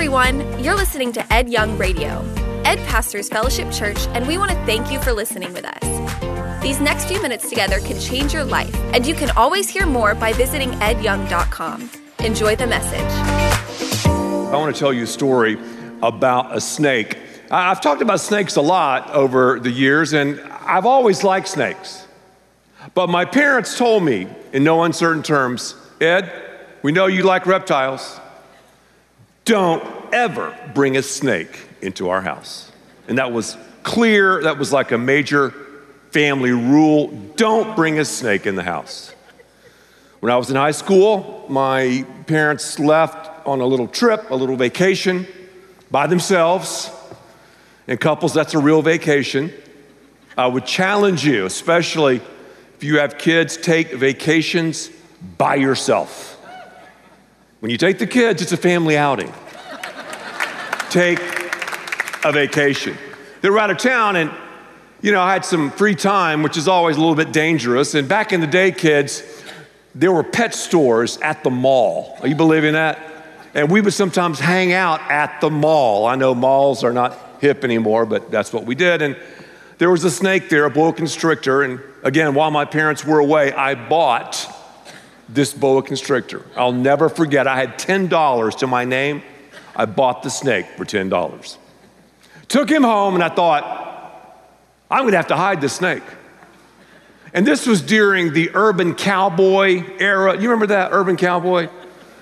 everyone. You're listening to Ed Young Radio. Ed pastors Fellowship Church, and we want to thank you for listening with us. These next few minutes together can change your life, and you can always hear more by visiting edyoung.com. Enjoy the message. I want to tell you a story about a snake. I've talked about snakes a lot over the years, and I've always liked snakes. But my parents told me in no uncertain terms Ed, we know you like reptiles. Don't ever bring a snake into our house. And that was clear, that was like a major family rule. Don't bring a snake in the house. When I was in high school, my parents left on a little trip, a little vacation by themselves. And couples, that's a real vacation. I would challenge you, especially if you have kids, take vacations by yourself. When you take the kids, it's a family outing. take a vacation. They were out of town, and you know, I had some free time, which is always a little bit dangerous. And back in the day, kids, there were pet stores at the mall. Are you believing that? And we would sometimes hang out at the mall. I know malls are not hip anymore, but that's what we did. And there was a snake there, a boa constrictor. And again, while my parents were away, I bought this boa constrictor. I'll never forget, I had $10 to my name. I bought the snake for $10. Took him home, and I thought, I'm gonna have to hide this snake. And this was during the urban cowboy era. You remember that urban cowboy?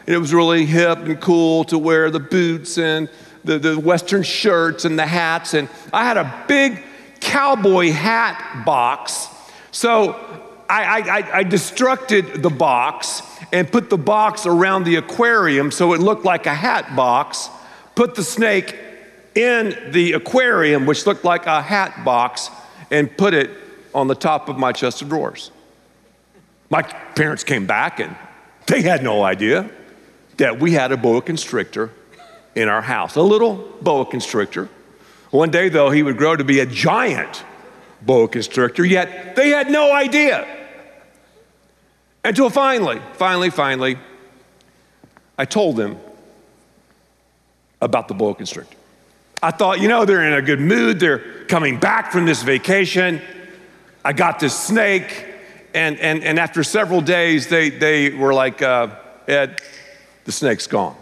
And it was really hip and cool to wear the boots and the, the Western shirts and the hats. And I had a big cowboy hat box. So I, I, I destructed the box and put the box around the aquarium so it looked like a hat box. Put the snake in the aquarium, which looked like a hat box, and put it on the top of my chest of drawers. My parents came back and they had no idea that we had a boa constrictor in our house, a little boa constrictor. One day, though, he would grow to be a giant boa constrictor, yet they had no idea. Until finally, finally, finally, I told them about the boa constrictor. I thought, you know, they're in a good mood. They're coming back from this vacation. I got this snake. And, and, and after several days, they, they were like, uh, Ed, the snake's gone.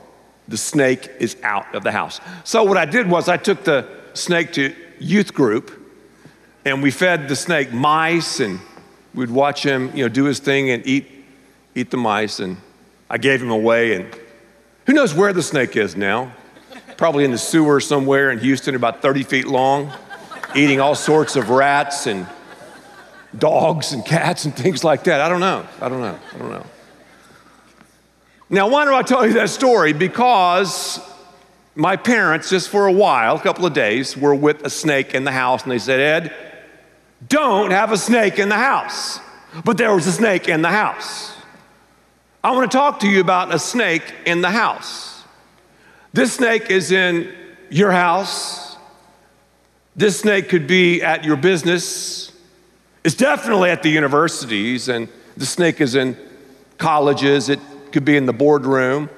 The snake is out of the house. So what I did was I took the snake to youth group and we fed the snake mice and we'd watch him, you know, do his thing and eat, eat the mice. And I gave him away and who knows where the snake is now? Probably in the sewer somewhere in Houston, about 30 feet long, eating all sorts of rats and dogs and cats and things like that. I don't know. I don't know. I don't know. Now, why do I tell you that story? Because my parents, just for a while, a couple of days, were with a snake in the house, and they said, Ed, don't have a snake in the house. But there was a snake in the house. I want to talk to you about a snake in the house. This snake is in your house. This snake could be at your business. It's definitely at the universities, and the snake is in colleges. It could be in the boardroom.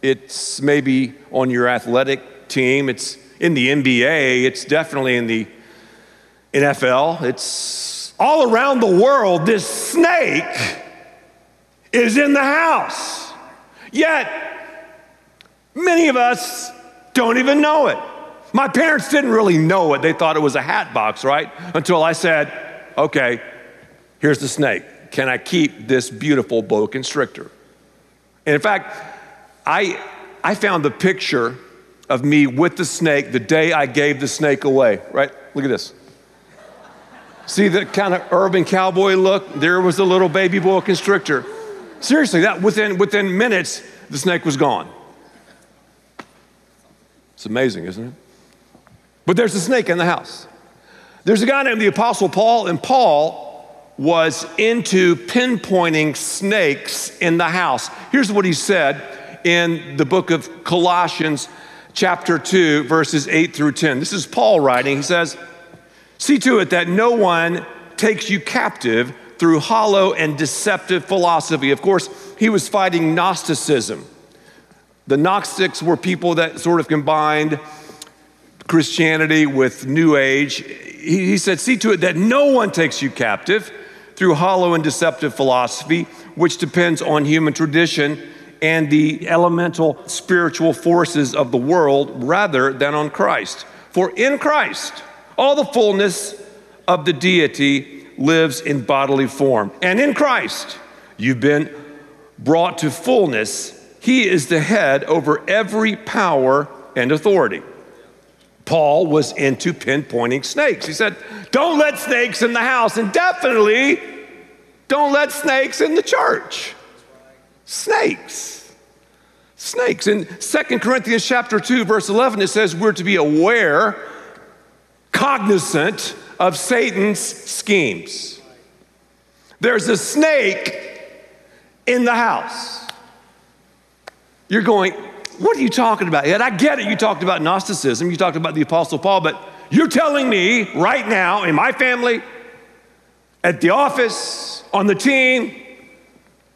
It's maybe on your athletic team. It's in the NBA. It's definitely in the NFL. It's all around the world. This snake is in the house. Yet, many of us don't even know it. My parents didn't really know it. They thought it was a hat box, right? Until I said, okay, here's the snake. Can I keep this beautiful boa constrictor? And in fact, I, I found the picture of me with the snake the day I gave the snake away, right? Look at this. See the kind of urban cowboy look? There was a little baby boa constrictor. Seriously, that within, within minutes, the snake was gone. It's amazing, isn't it? But there's a snake in the house. There's a guy named the Apostle Paul, and Paul was into pinpointing snakes in the house. Here's what he said in the book of Colossians, chapter 2, verses 8 through 10. This is Paul writing. He says, See to it that no one takes you captive through hollow and deceptive philosophy. Of course, he was fighting Gnosticism. The Gnostics were people that sort of combined Christianity with New Age. He, he said, See to it that no one takes you captive through hollow and deceptive philosophy, which depends on human tradition and the elemental spiritual forces of the world rather than on Christ. For in Christ, all the fullness of the deity lives in bodily form. And in Christ, you've been brought to fullness. He is the head over every power and authority. Paul was into pinpointing snakes. He said, Don't let snakes in the house, and definitely don't let snakes in the church. Snakes. Snakes. In 2 Corinthians chapter 2, verse 11, it says we're to be aware, cognizant of Satan's schemes. There's a snake in the house. You're going, what are you talking about? Yet I get it. You talked about Gnosticism, you talked about the Apostle Paul, but you're telling me right now in my family, at the office, on the team,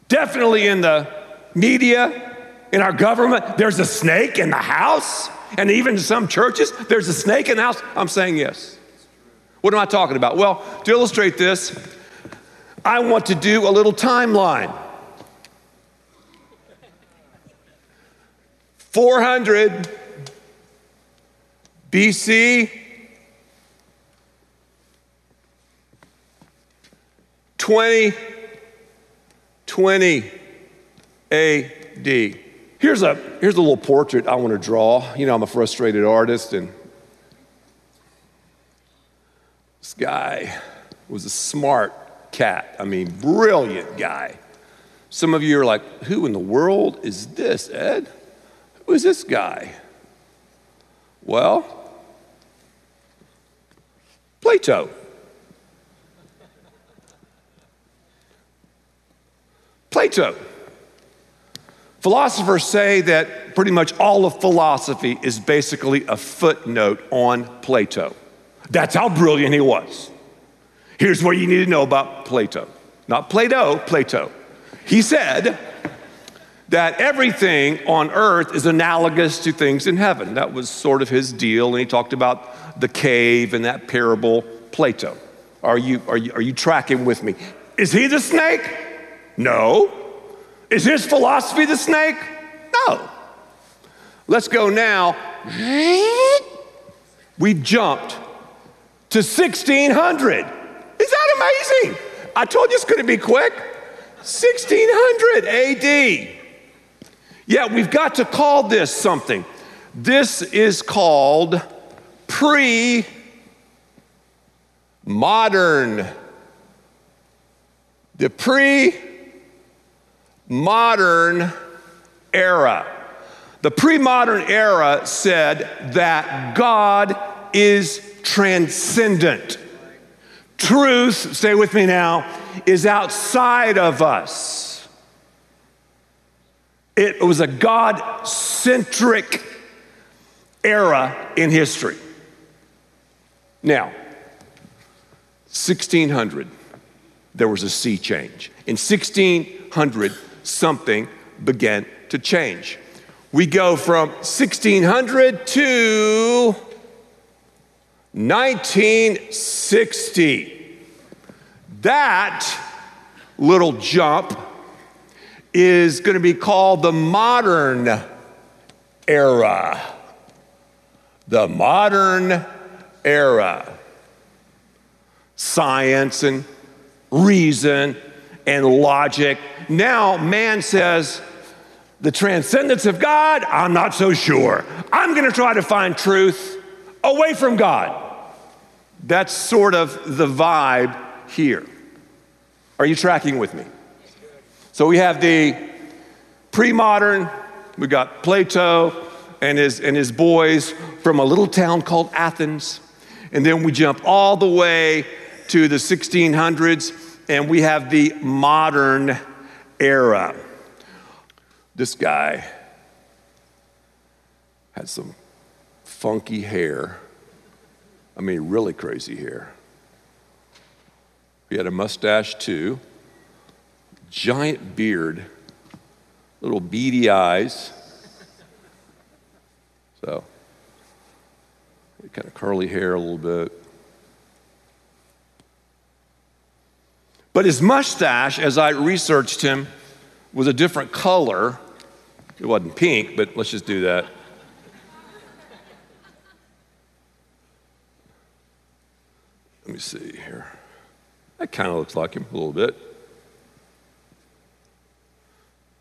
definitely in the media, in our government, there's a snake in the house? And even some churches, there's a snake in the house? I'm saying yes. What am I talking about? Well, to illustrate this, I want to do a little timeline. 400 BC, 20, 20 AD. Here's a, here's a little portrait I want to draw. You know, I'm a frustrated artist, and this guy was a smart cat. I mean, brilliant guy. Some of you are like, who in the world is this, Ed? Who is this guy? Well, Plato. Plato. Philosophers say that pretty much all of philosophy is basically a footnote on Plato. That's how brilliant he was. Here's what you need to know about Plato. Not Plato, Plato. He said, that everything on earth is analogous to things in heaven. That was sort of his deal. And he talked about the cave and that parable, Plato. Are you, are you, are you tracking with me? Is he the snake? No. Is his philosophy the snake? No. Let's go now. We jumped to 1600. Is that amazing? I told you it's going to be quick. 1600 AD. Yeah, we've got to call this something. This is called pre modern. The pre modern era. The pre modern era said that God is transcendent. Truth, stay with me now, is outside of us. It was a God centric era in history. Now, 1600, there was a sea change. In 1600, something began to change. We go from 1600 to 1960. That little jump is going to be called the modern era. The modern era. Science and reason and logic. Now, man says, the transcendence of God, I'm not so sure. I'm going to try to find truth away from God. That's sort of the vibe here. Are you tracking with me? So we have the pre modern, we got Plato and his, and his boys from a little town called Athens. And then we jump all the way to the 1600s, and we have the modern era. This guy had some funky hair. I mean, really crazy hair. He had a mustache too giant beard, little beady eyes, So, kind of curly hair a little bit. But his mustache, as I researched him, was a different color. It wasn't pink, but let's just do that. Let me see here. That kind of looks like him a little bit.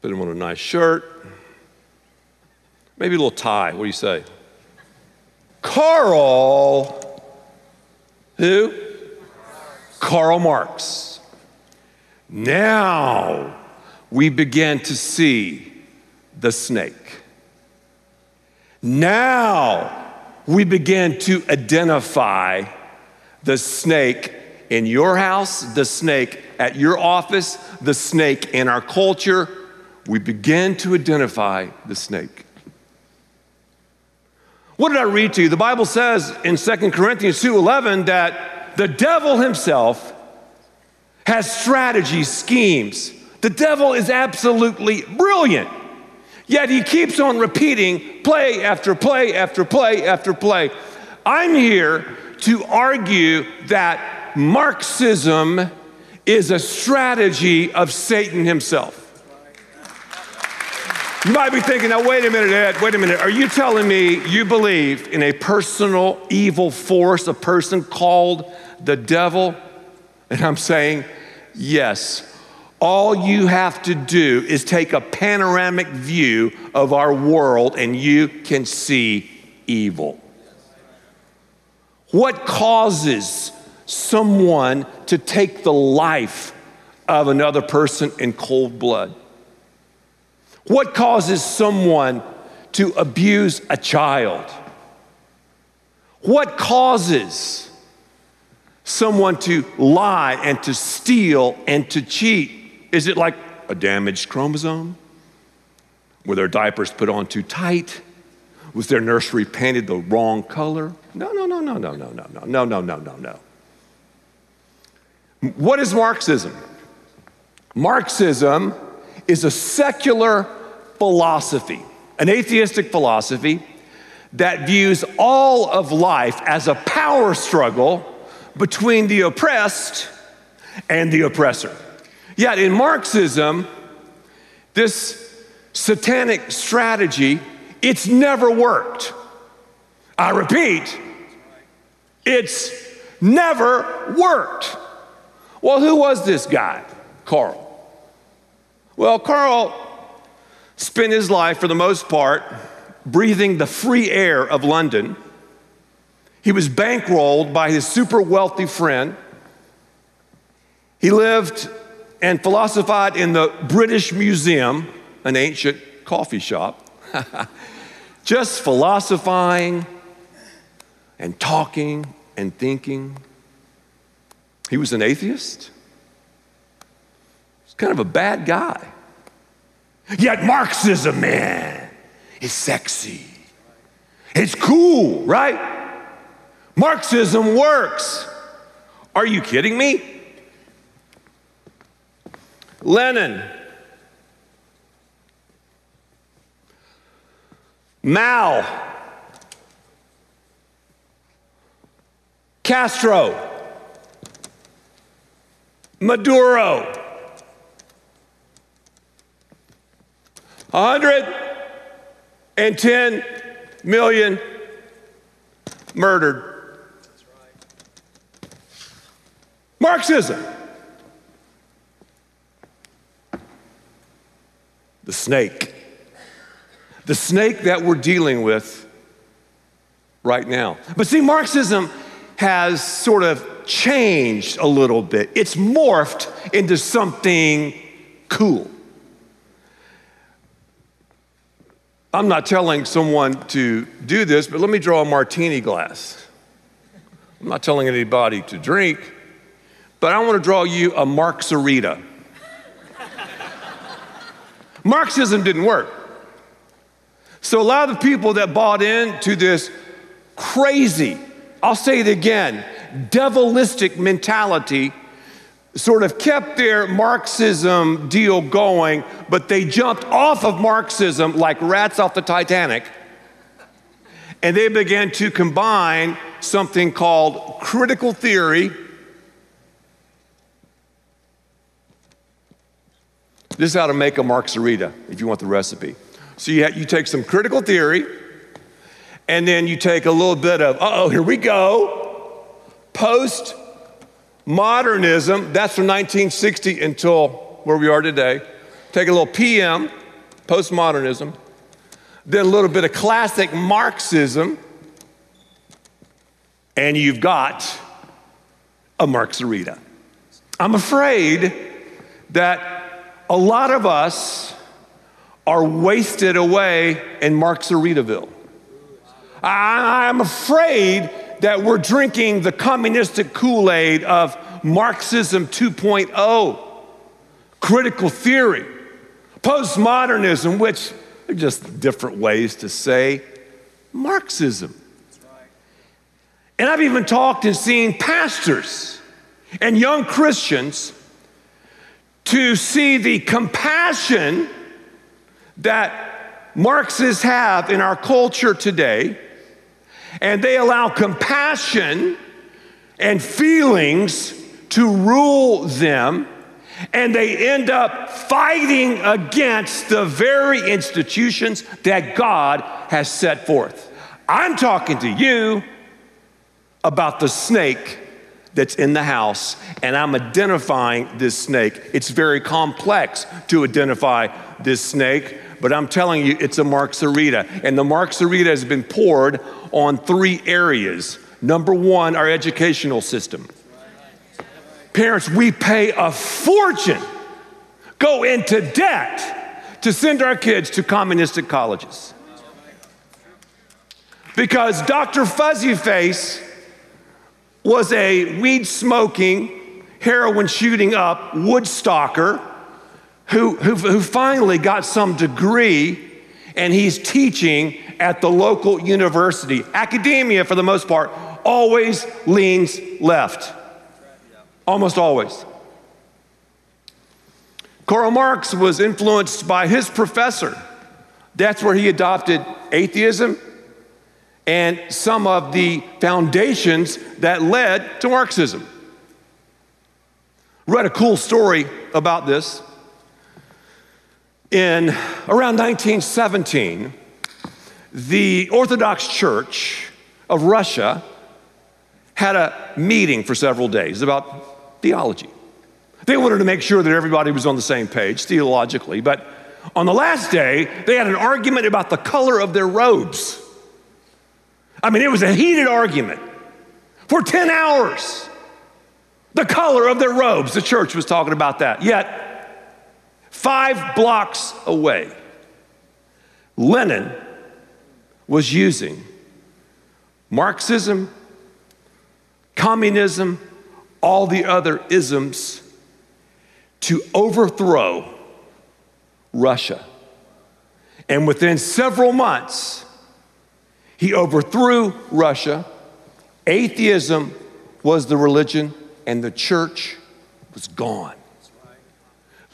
Put him on a nice shirt. Maybe a little tie. What do you say? Karl, who? Karl Marx. Now we begin to see the snake. Now we begin to identify the snake in your house, the snake at your office, the snake in our culture. We begin to identify the snake. What did I read to you? The Bible says in 2 Corinthians 2:11 that the devil himself has strategies, schemes. The devil is absolutely brilliant. Yet he keeps on repeating play after play after play after play. I'm here to argue that Marxism is a strategy of Satan himself. You might be thinking, now, wait a minute, Ed, wait a minute. Are you telling me you believe in a personal evil force, a person called the devil? And I'm saying, yes. All you have to do is take a panoramic view of our world and you can see evil. What causes someone to take the life of another person in cold blood? What causes someone to abuse a child? What causes someone to lie and to steal and to cheat? Is it like a damaged chromosome? Were their diapers put on too tight? Was their nursery painted the wrong color? No, no, no, no, no, no, no, no, no, no, no, no, no. What is Marxism? Marxism is a secular philosophy, an atheistic philosophy that views all of life as a power struggle between the oppressed and the oppressor. Yet in Marxism, this satanic strategy, it's never worked. I repeat, it's never worked. Well, who was this guy? Karl. Well, Karl spent his life, for the most part, breathing the free air of London. He was bankrolled by his super wealthy friend. He lived and philosophized in the British Museum, an ancient coffee shop, just philosophizing and talking and thinking. He was an atheist. He's kind of a bad guy. Yet Marxism, man, is sexy. It's cool, right? Marxism works. Are you kidding me? Lenin, Mao, Castro, Maduro, 110 million murdered. Marxism. The snake. The snake that we're dealing with right now. But see, Marxism has sort of changed a little bit, it's morphed into something cool. I'm not telling someone to do this, but let me draw a martini glass. I'm not telling anybody to drink, but I want to draw you a Marxarita. Marxism didn't work. So a lot of the people that bought into this crazy, I'll say it again, devilistic mentality sort of kept their Marxism deal going, but they jumped off of Marxism like rats off the Titanic And they began to combine something called critical theory. This is how to make a margarita if you want the recipe. So you, you take some critical theory, and then you take a little bit of, oh, here we go, post modernism. That's from 1960 until where we are today. Take a little PM, postmodernism, then a little bit of classic Marxism, and you've got a Marxarita. I'm afraid that a lot of us are wasted away in Marxaritaville. I'm afraid that we're drinking the communistic Kool Aid of Marxism 2.0, critical theory, postmodernism, which are just different ways to say Marxism. And I've even talked and seen pastors and young Christians to see the compassion that Marxists have in our culture today, and they allow compassion and feelings to rule them, and they end up fighting against the very institutions that God has set forth. I'm talking to you about the snake that's in the house, and I'm identifying this snake. It's very complex to identify this snake, but I'm telling you, it's a Marxarita. And the Marxarita has been poured on three areas. Number one, our educational system. Parents, we pay a fortune, go into debt to send our kids to communistic colleges. Because Dr. Fuzzy Face was a weed smoking, heroin shooting up Woodstocker who, who, who finally got some degree and he's teaching at the local university. Academia, for the most part, always leans left. Almost always. Karl Marx was influenced by his professor. That's where he adopted atheism and some of the foundations that led to Marxism. Read a cool story about this. In around 1917, the Orthodox Church of Russia had a meeting for several days about theology. They wanted to make sure that everybody was on the same page theologically, but on the last day, they had an argument about the color of their robes. I mean, it was a heated argument for 10 hours. The color of their robes, the church was talking about that. Yet, five blocks away, Lenin was using Marxism, communism, all the other isms to overthrow Russia. And within several months, he overthrew Russia. Atheism was the religion, and the church was gone.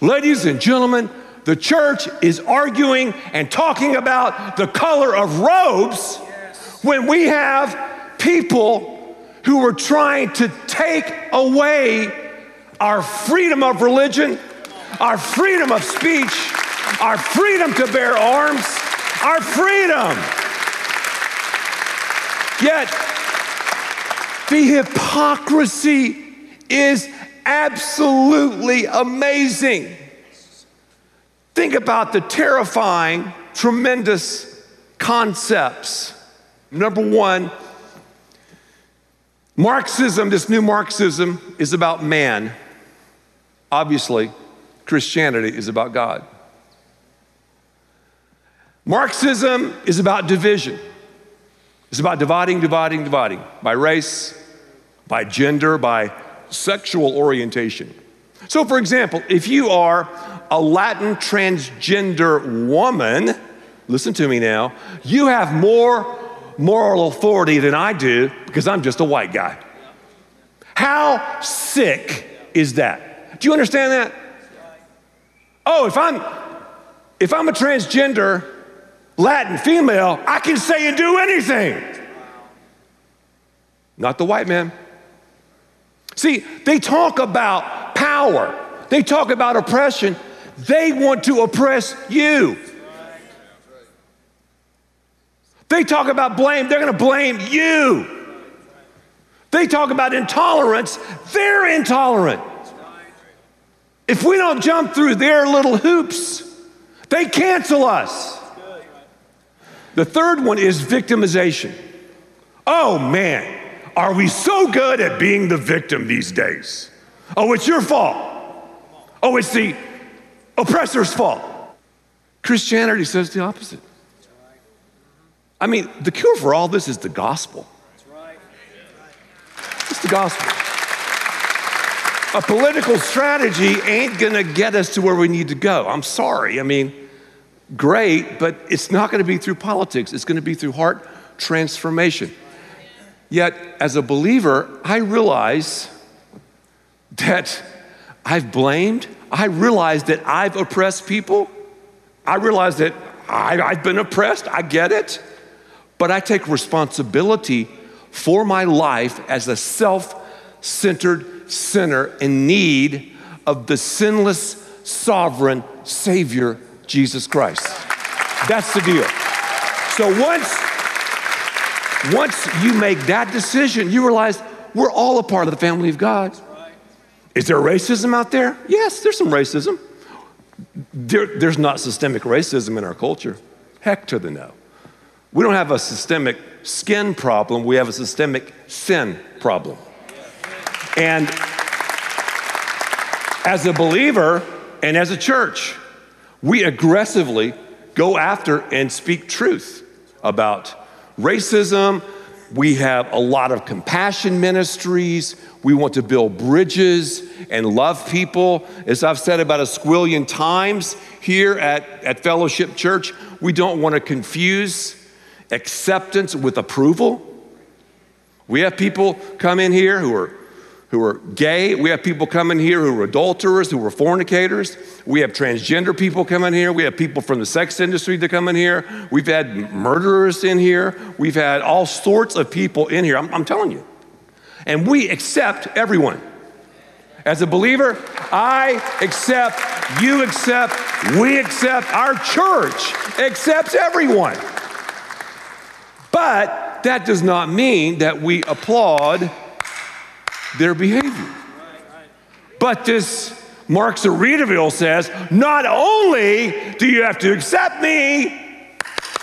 Ladies and gentlemen, the church is arguing and talking about the color of robes when we have people who are trying to take away our freedom of religion, our freedom of speech, our freedom to bear arms, our freedom. Yet, the hypocrisy is absolutely amazing. Think about the terrifying, tremendous concepts. Number one, Marxism, this new Marxism, is about man. Obviously, Christianity is about God. Marxism is about division. It's about dividing, dividing, dividing by race, by gender, by sexual orientation. So, for example, if you are a Latin transgender woman, listen to me now, you have more moral authority than I do because I'm just a white guy. How sick is that? Do you understand that? Oh, if I'm if I'm a transgender Latin female, I can say and do anything. Not the white man. See, they talk about power, they talk about oppression. They want to oppress you. They talk about blame, they're gonna blame you. They talk about intolerance, they're intolerant. If we don't jump through their little hoops, they cancel us. The third one is victimization. Oh man, are we so good at being the victim these days? Oh, it's your fault. Oh, it's the oppressor's fault. Christianity says the opposite. I mean, the cure for all this is the gospel. It's the gospel. A political strategy ain't gonna get us to where we need to go. I'm sorry. I mean, great, but it's not gonna be through politics, it's gonna be through heart transformation. Yet, as a believer, I realize that I've blamed, I realize that I've oppressed people, I realize that I, have been oppressed, I get it, but I take responsibility for my life as a self centered sinner in need of the sinless, sovereign Savior, Jesus Christ. That's the deal. So once, once you make that decision, you realize we're all a part of the family of God. Is there racism out there? Yes, there's some racism. There, there's not systemic racism in our culture. Heck to the no. We don't have a systemic skin problem, we have a systemic sin problem. And as a believer and as a church, we aggressively go after and speak truth about racism. We have a lot of compassion ministries. We want to build bridges and love people. As I've said about a squillion times here at, at Fellowship Church, we don't want to confuse acceptance with approval. We have people come in here who are who are gay. We have people coming here who are adulterers, who are fornicators. We have transgender people coming here. We have people from the sex industry that come in here. We've had murderers in here. We've had all sorts of people in here. I'm, I'm telling you. And we accept everyone. As a believer, I accept, you accept, we accept, our church accepts everyone. But that does not mean that we applaud their behavior. But this Marxaritaville says, not only do you have to accept me,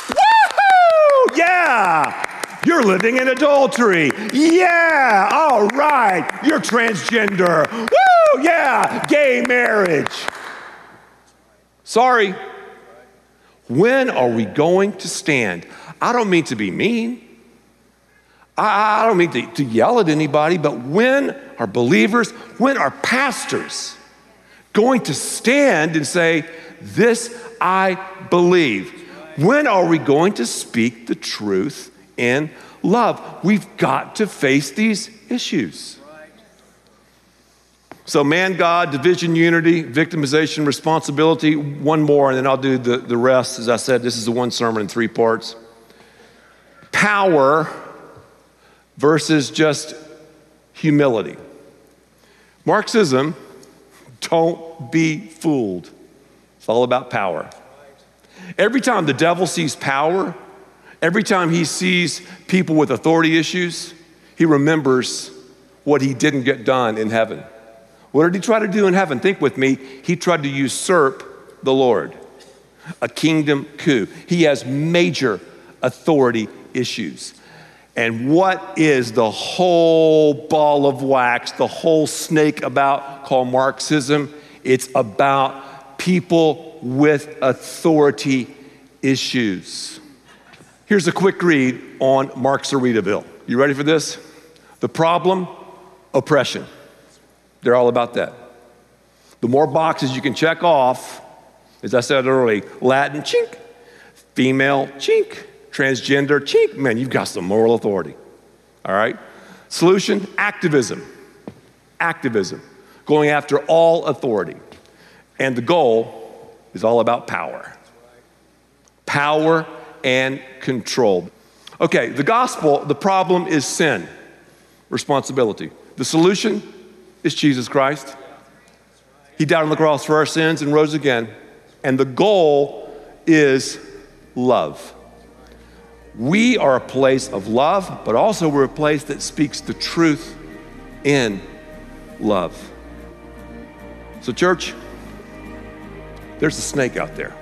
woohoo, yeah, you're living in adultery. Yeah, all right, you're transgender. Woo, yeah, gay marriage. Sorry. When are we going to stand? I don't mean to be mean. I, don't mean to, to yell at anybody, but when are believers, when are pastors going to stand and say, This I believe? When are we going to speak the truth in love? We've got to face these issues. So, man, God, division, unity, victimization, responsibility. One more, and then I'll do the, the rest. As I said, this is the one sermon in three parts. Power versus just humility. Marxism, don't be fooled. It's all about power. Every time the devil sees power, every time he sees people with authority issues, he remembers what he didn't get done in heaven. What did he try to do in heaven? Think with me. He tried to usurp the Lord, a kingdom coup. He has major authority issues. And what is the whole ball of wax, the whole snake about called Marxism? It's about people with authority issues. Here's a quick read on Marxaritaville. You ready for this? The problem oppression. They're all about that. The more boxes you can check off, as I said earlier, Latin chink, female chink, transgender, cheek, man, you've got some moral authority. All right? Solution activism. Activism. Going after all authority. And the goal is all about power. Power and control. Okay, the gospel, the problem is sin, responsibility. The solution is Jesus Christ. He died on the cross for our sins and rose again. And the goal is love. We are a place of love, but also we're a place that speaks the truth in love. So, church, there's a snake out there.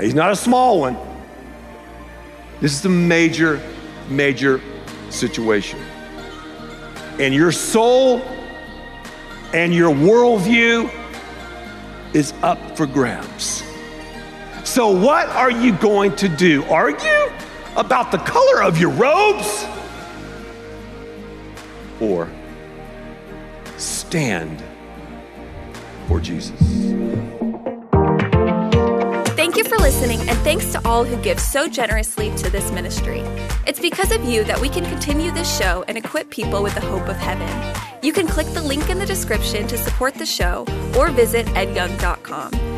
He's not a small one. This is a major, major situation. And your soul and your worldview is up for grabs. So, what are you going to do? Argue about the color of your robes? Or stand for Jesus? Thank you for listening, and thanks to all who give so generously to this ministry. It's because of you that we can continue this show and equip people with the hope of heaven. You can click the link in the description to support the show or visit edyoung.com.